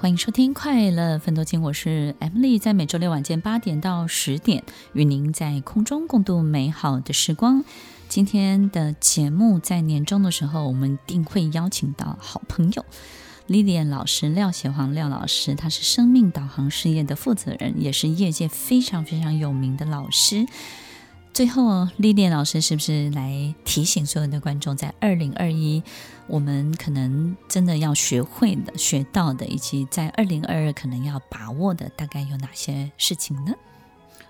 欢迎收听《快乐奋斗金》，我是 Emily，在每周六晚间八点到十点，与您在空中共度美好的时光。今天的节目在年终的时候，我们定会邀请到好朋友 Lilian 老师廖协煌廖老师，他是生命导航事业的负责人，也是业界非常非常有名的老师。最后丽丽老师是不是来提醒所有的观众，在二零二一，我们可能真的要学会的、学到的，以及在二零二二可能要把握的，大概有哪些事情呢？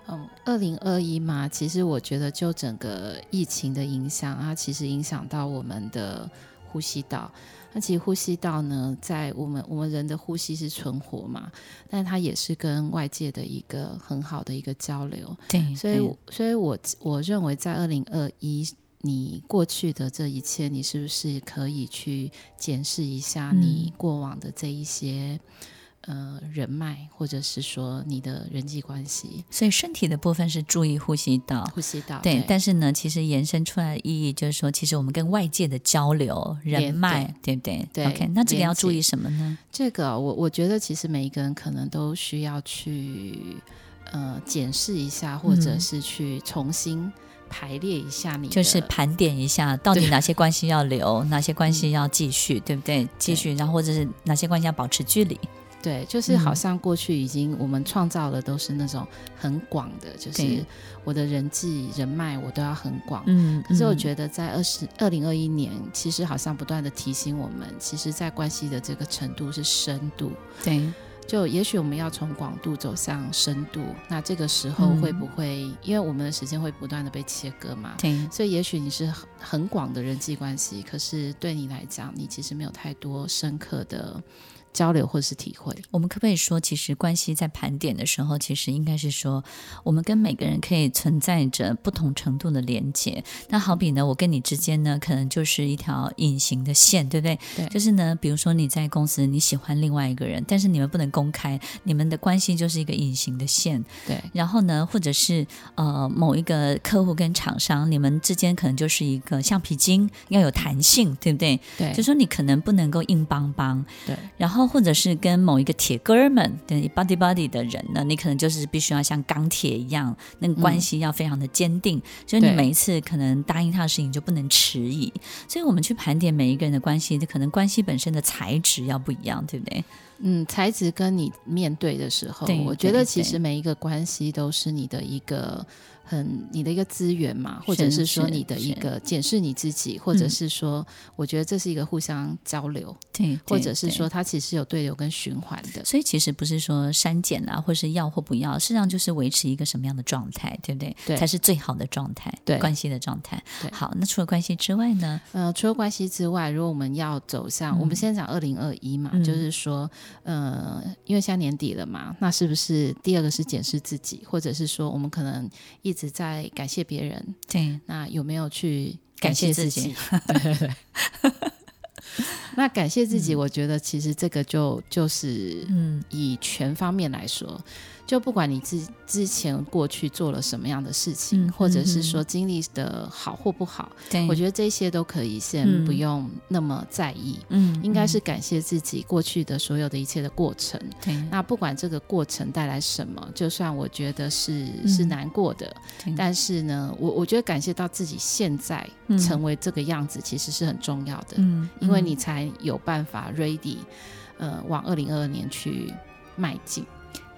嗯，二零二一嘛，其实我觉得就整个疫情的影响啊，其实影响到我们的呼吸道。那其实呼吸道呢，在我们我们人的呼吸是存活嘛，但它也是跟外界的一个很好的一个交流。对，所以所以我我认为在二零二一，你过去的这一切，你是不是可以去检视一下你过往的这一些？嗯呃，人脉或者是说你的人际关系，所以身体的部分是注意呼吸道，呼吸道对，对。但是呢，其实延伸出来的意义就是说，其实我们跟外界的交流、人脉，对不对？对。OK，那这个要注意什么呢？这个我我觉得其实每一个人可能都需要去呃检视一下，或者是去重新排列一下你，就是盘点一下到底哪些关系要留，哪些关系要继续，对不对？继续，然后或者是哪些关系要保持距离。对，就是好像过去已经我们创造的都是那种很广的，就是我的人际人脉我都要很广。嗯，可是我觉得在二十二零二一年，其实好像不断的提醒我们，其实在关系的这个程度是深度。对，就也许我们要从广度走向深度，那这个时候会不会，嗯、因为我们的时间会不断的被切割嘛？对，所以也许你是很很广的人际关系，可是对你来讲，你其实没有太多深刻的。交流或是体会，我们可不可以说，其实关系在盘点的时候，其实应该是说，我们跟每个人可以存在着不同程度的连接。那好比呢，我跟你之间呢，可能就是一条隐形的线，对不对？对。就是呢，比如说你在公司你喜欢另外一个人，但是你们不能公开，你们的关系就是一个隐形的线。对。然后呢，或者是呃某一个客户跟厂商，你们之间可能就是一个橡皮筋，要有弹性，对不对？对。就说你可能不能够硬邦邦。对。然后。或者是跟某一个铁哥们，对 body body 的人呢，你可能就是必须要像钢铁一样，那个关系要非常的坚定，嗯、所以你每一次可能答应他的事情就不能迟疑。所以我们去盘点每一个人的关系，可能关系本身的材质要不一样，对不对？嗯，材质跟你面对的时候，我觉得其实每一个关系都是你的一个。很你的一个资源嘛，或者是说你的一个检视你自己，或者是说，我觉得这是一个互相交流，对，或者是说它其实有对流跟循环的。所以其实不是说删减啊，或是要或不要，事实际上就是维持一个什么样的状态，对不对？对，才是最好的状态，对关系的状态。对，好，那除了关系之外呢？呃，除了关系之外，如果我们要走向，嗯、我们先讲二零二一嘛，嗯、就是说，呃，因为现在年底了嘛，那是不是第二个是检视自己，或者是说我们可能一直。只在感谢别人，对，那有没有去感谢自己？那感谢自己，我觉得其实这个就就是，嗯，以全方面来说。嗯就不管你之之前过去做了什么样的事情，嗯、或者是说经历的好或不好，我觉得这些都可以先不用那么在意。嗯，应该是感谢自己过去的所有的一切的过程。对，那不管这个过程带来什么，就算我觉得是、嗯、是难过的，但是呢，我我觉得感谢到自己现在成为这个样子，其实是很重要的。嗯，因为你才有办法 ready，呃，往二零二二年去迈进。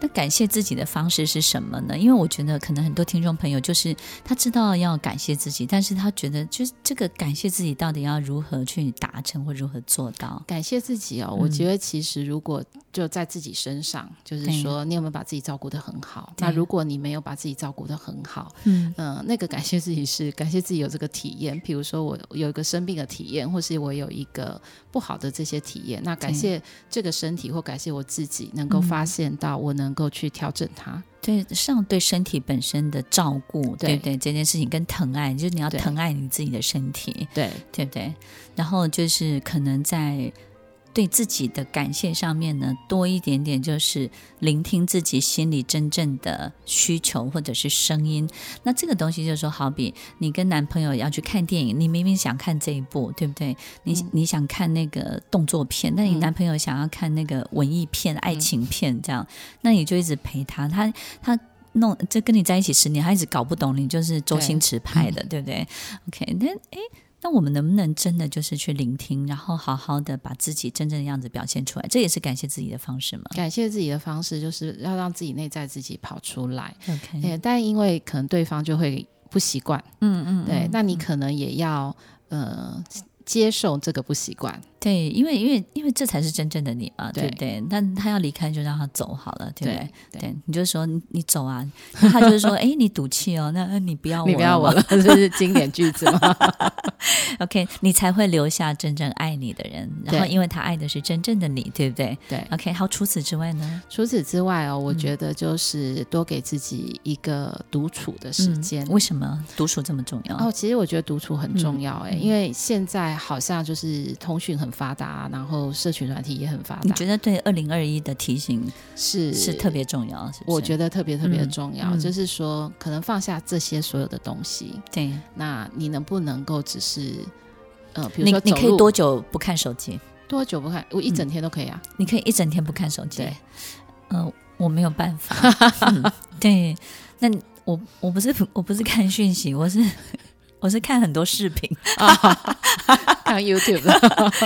那感谢自己的方式是什么呢？因为我觉得可能很多听众朋友就是他知道要感谢自己，但是他觉得就是这个感谢自己到底要如何去达成或如何做到？感谢自己哦，嗯、我觉得其实如果就在自己身上，就是说你有没有把自己照顾得很好？那如果你没有把自己照顾得很好，嗯嗯、呃，那个感谢自己是感谢自己有这个体验，比如说我有一个生病的体验，或是我有一个不好的这些体验，那感谢这个身体或感谢我自己能够发现到我能。能够去调整它，对，上对身体本身的照顾，对。不对，这件事情跟疼爱，就是你要疼爱你自己的身体，对，对不对？然后就是可能在对自己的感谢上面呢，多一点点，就是聆听自己心里真正的需求或者是声音。那这个东西就是说，好比你跟男朋友要去看电影，你明明想看这一部，对不对？你、嗯、你想看那个动作片，那你男朋友想要看那个文艺片、嗯、爱情片，这样，那你就一直陪他，他他弄，这跟你在一起十年，他一直搞不懂你就是周星驰拍的，对，对不对？OK，那哎。那我们能不能真的就是去聆听，然后好好的把自己真正的样子表现出来？这也是感谢自己的方式吗？感谢自己的方式就是要让自己内在自己跑出来。OK，但因为可能对方就会不习惯，嗯嗯，对，那你可能也要呃接受这个不习惯。对，因为因为因为这才是真正的你嘛，对不对？但他要离开，就让他走好了，对不对？对，对你就说你，你走啊，他就是说，哎，你赌气哦，那你不要我，你不要我了，这是经典句子嘛。OK，你才会留下真正爱你的人，然后因为他爱的是真正的你，对不对？对。OK，好，除此之外呢？除此之外哦，我觉得就是多给自己一个独处的时间。嗯、为什么独处这么重要？哦，其实我觉得独处很重要，哎、嗯，因为现在好像就是通讯很发达，然后社群软体也很发达。你觉得对二零二一的提醒是是特别重要？是是？我觉得特别特别重要，嗯、就是说可能放下这些所有的东西。对，那你能不能够只是呃，比如说你，你可以多久不看手机？多久不看？我一整天都可以啊。你可以一整天不看手机？对，呃，我没有办法。嗯、对，那我我不是我不是看讯息，我是。我是看很多视频 看 YouTube，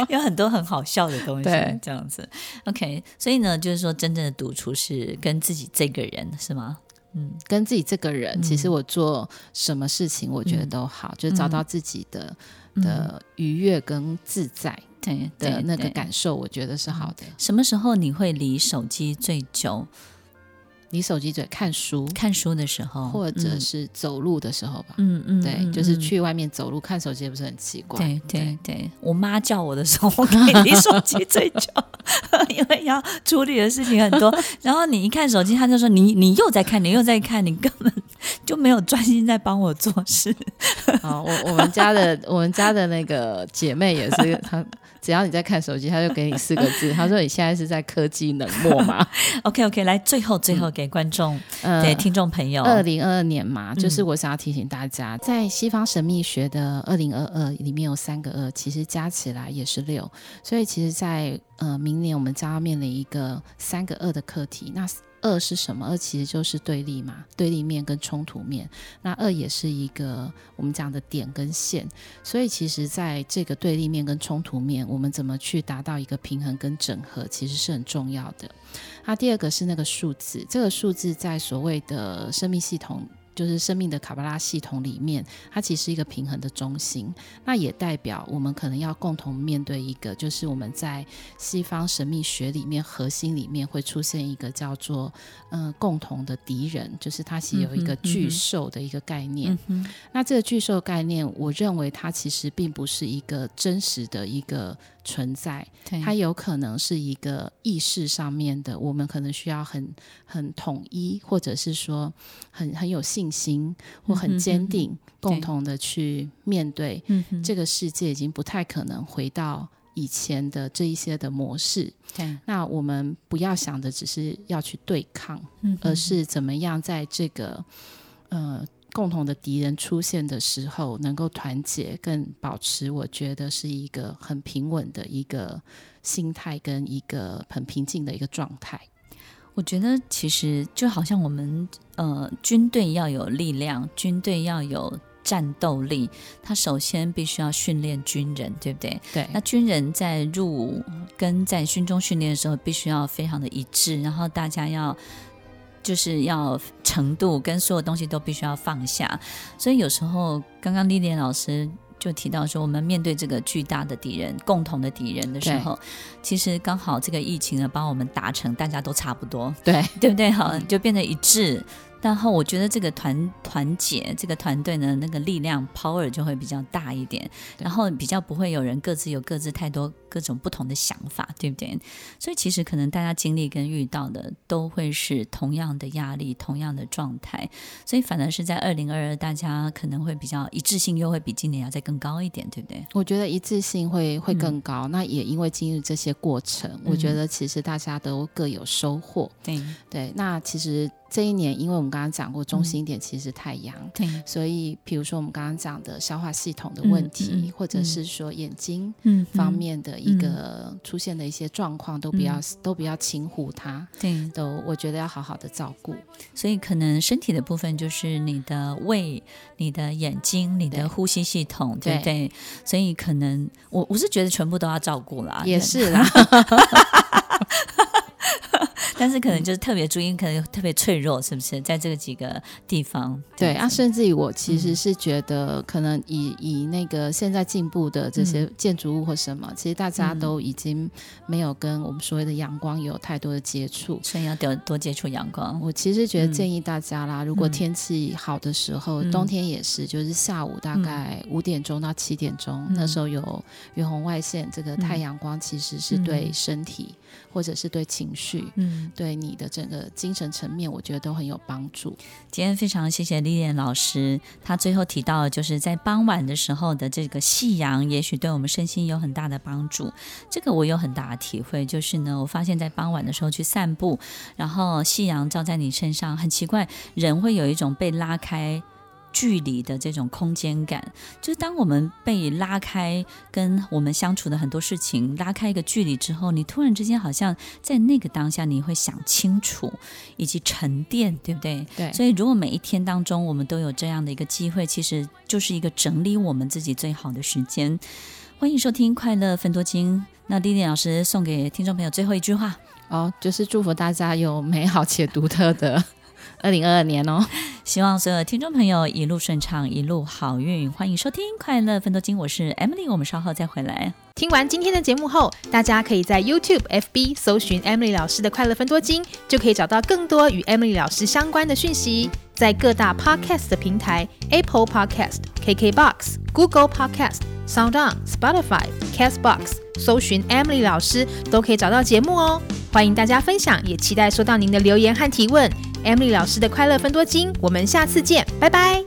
有很多很好笑的东西，对，这样子。OK，所以呢，就是说，真正的独处是跟自己这个人，是吗？嗯，跟自己这个人，其实我做什么事情，我觉得都好，嗯、就是找到自己的、嗯、的愉悦跟自在，对的那个感受，我觉得是好的。什么时候你会离手机最久？你手机在看书，看书的时候，或者是走路的时候吧。嗯嗯，对嗯，就是去外面走路看手机，也不是很奇怪。对对对，我妈叫我的时候，我可以离手机最久，因为要处理的事情很多。然后你一看手机，她就说：“你你又在看，你又在看，你根本就没有专心在帮我做事。”啊，我我们家的我们家的那个姐妹也是她。只要你在看手机，他就给你四个字，他说：“你现在是在科技冷漠吗？”OK OK，来最后最后给观众、嗯、给听众朋友，二零二二年嘛，就是我想要提醒大家，嗯、在西方神秘学的二零二二里面有三个二，其实加起来也是六，所以其实在，在呃明年我们将要面临一个三个二的课题。那二是什么？二其实就是对立嘛，对立面跟冲突面。那二也是一个我们讲的点跟线，所以其实在这个对立面跟冲突面，我们怎么去达到一个平衡跟整合，其实是很重要的。那第二个是那个数字，这个数字在所谓的生命系统。就是生命的卡巴拉系统里面，它其实是一个平衡的中心。那也代表我们可能要共同面对一个，就是我们在西方神秘学里面核心里面会出现一个叫做嗯、呃、共同的敌人，就是它其实有一个巨兽的一个概念。嗯嗯、那这个巨兽概念，我认为它其实并不是一个真实的一个。存在，它有可能是一个意识上面的，我们可能需要很很统一，或者是说很很有信心或很坚定，共同的去面对这个世界，已经不太可能回到以前的这一些的模式。对，那我们不要想的只是要去对抗，嗯、而是怎么样在这个呃。共同的敌人出现的时候，能够团结，更保持，我觉得是一个很平稳的一个心态，跟一个很平静的一个状态。我觉得其实就好像我们呃，军队要有力量，军队要有战斗力，他首先必须要训练军人，对不对？对。那军人在入伍跟在军中训练的时候，必须要非常的一致，然后大家要。就是要程度跟所有东西都必须要放下，所以有时候刚刚丽莲老师就提到说，我们面对这个巨大的敌人、共同的敌人的时候，其实刚好这个疫情呢，帮我们达成大家都差不多，对 对不对？好，就变得一致。然后我觉得这个团团结，这个团队呢，那个力量 power 就会比较大一点，然后比较不会有人各自有各自太多各种不同的想法，对不对？所以其实可能大家经历跟遇到的都会是同样的压力，同样的状态，所以反而是在二零二二，大家可能会比较一致性又会比今年要再更高一点，对不对？我觉得一致性会会更高，嗯、那也因为经历这些过程，嗯、我觉得其实大家都各有收获，对对，那其实。这一年，因为我们刚刚讲过，中心点其实是太阳，嗯、对，所以比如说我们刚刚讲的消化系统的问题，嗯嗯、或者是说眼睛方面的一个出现的一些状况，嗯、都不要、嗯、都不要轻忽它，对，都我觉得要好好的照顾。所以可能身体的部分就是你的胃、你的眼睛、你的呼吸系统，对，对？所以可能我我是觉得全部都要照顾啦，也是啦。但是可能就是特别注意，可能特别脆弱，是不是？在这个几个地方，对啊，甚至于我其实是觉得，可能以、嗯、以那个现在进步的这些建筑物或什么，嗯、其实大家都已经没有跟我们所谓的阳光有太多的接触，所以要多多接触阳光。我其实觉得建议大家啦，嗯、如果天气好的时候，嗯、冬天也是，就是下午大概五点钟到七点钟，嗯、那时候有远红外线，这个太阳光其实是对身体。嗯或者是对情绪，嗯，对你的整个精神层面，我觉得都很有帮助。今天非常谢谢丽莲老师，她最后提到，就是在傍晚的时候的这个夕阳，也许对我们身心有很大的帮助。这个我有很大的体会，就是呢，我发现在傍晚的时候去散步，然后夕阳照在你身上，很奇怪，人会有一种被拉开。距离的这种空间感，就是当我们被拉开，跟我们相处的很多事情拉开一个距离之后，你突然之间好像在那个当下，你会想清楚以及沉淀，对不对？对。所以，如果每一天当中我们都有这样的一个机会，其实就是一个整理我们自己最好的时间。欢迎收听《快乐分多金》，那丽丽老师送给听众朋友最后一句话哦，就是祝福大家有美好且独特的。二零二二年哦，希望所有听众朋友一路顺畅，一路好运。欢迎收听《快乐分多金》，我是 Emily，我们稍后再回来。听完今天的节目后，大家可以在 YouTube、FB 搜寻 Emily 老师的《快乐分多金》，就可以找到更多与 Emily 老师相关的讯息。在各大 Podcast 的平台，Apple Podcast、KKBox、Google Podcast、SoundOn、Spotify、Castbox，搜寻 Emily 老师都可以找到节目哦。欢迎大家分享，也期待收到您的留言和提问。Emily 老师的快乐分多金，我们下次见，拜拜。